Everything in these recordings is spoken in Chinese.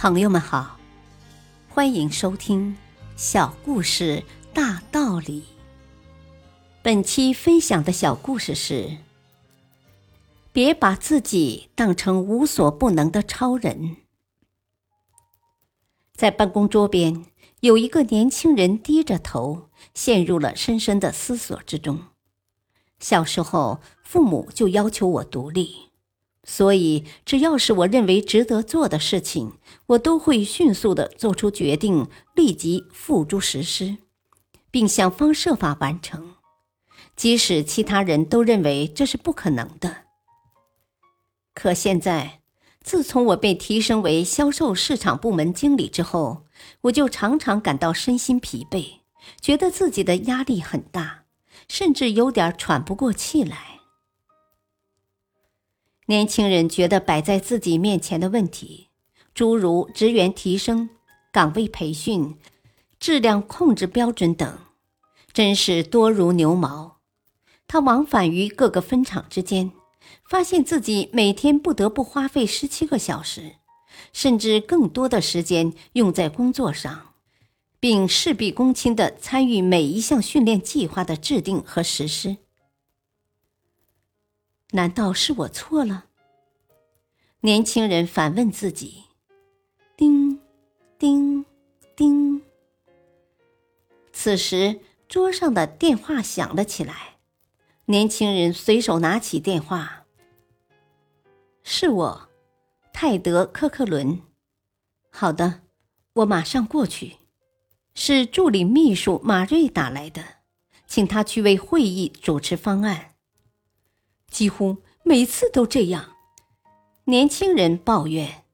朋友们好，欢迎收听《小故事大道理》。本期分享的小故事是：别把自己当成无所不能的超人。在办公桌边，有一个年轻人低着头，陷入了深深的思索之中。小时候，父母就要求我独立。所以，只要是我认为值得做的事情，我都会迅速的做出决定，立即付诸实施，并想方设法完成，即使其他人都认为这是不可能的。可现在，自从我被提升为销售市场部门经理之后，我就常常感到身心疲惫，觉得自己的压力很大，甚至有点喘不过气来。年轻人觉得摆在自己面前的问题，诸如职员提升、岗位培训、质量控制标准等，真是多如牛毛。他往返于各个分厂之间，发现自己每天不得不花费十七个小时，甚至更多的时间用在工作上，并事必躬亲地参与每一项训练计划的制定和实施。难道是我错了？年轻人反问自己。叮，叮，叮。此时，桌上的电话响了起来。年轻人随手拿起电话：“是我，泰德·科克伦。好的，我马上过去。是助理秘书马瑞打来的，请他去为会议主持方案。”几乎每次都这样，年轻人抱怨：“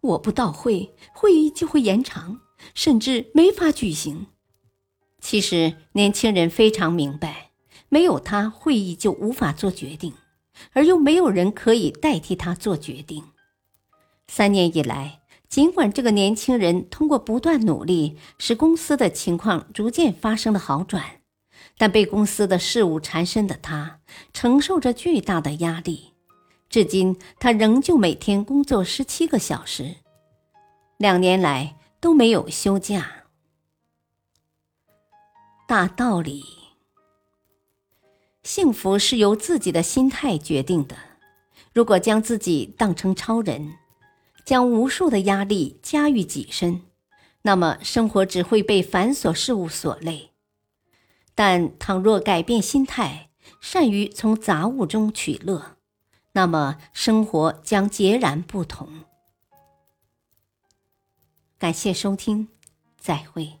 我不到会，会议就会延长，甚至没法举行。”其实，年轻人非常明白，没有他，会议就无法做决定，而又没有人可以代替他做决定。三年以来，尽管这个年轻人通过不断努力，使公司的情况逐渐发生了好转。但被公司的事务缠身的他，承受着巨大的压力。至今，他仍旧每天工作十七个小时，两年来都没有休假。大道理：幸福是由自己的心态决定的。如果将自己当成超人，将无数的压力加于己身，那么生活只会被繁琐事物所累。但倘若改变心态，善于从杂物中取乐，那么生活将截然不同。感谢收听，再会。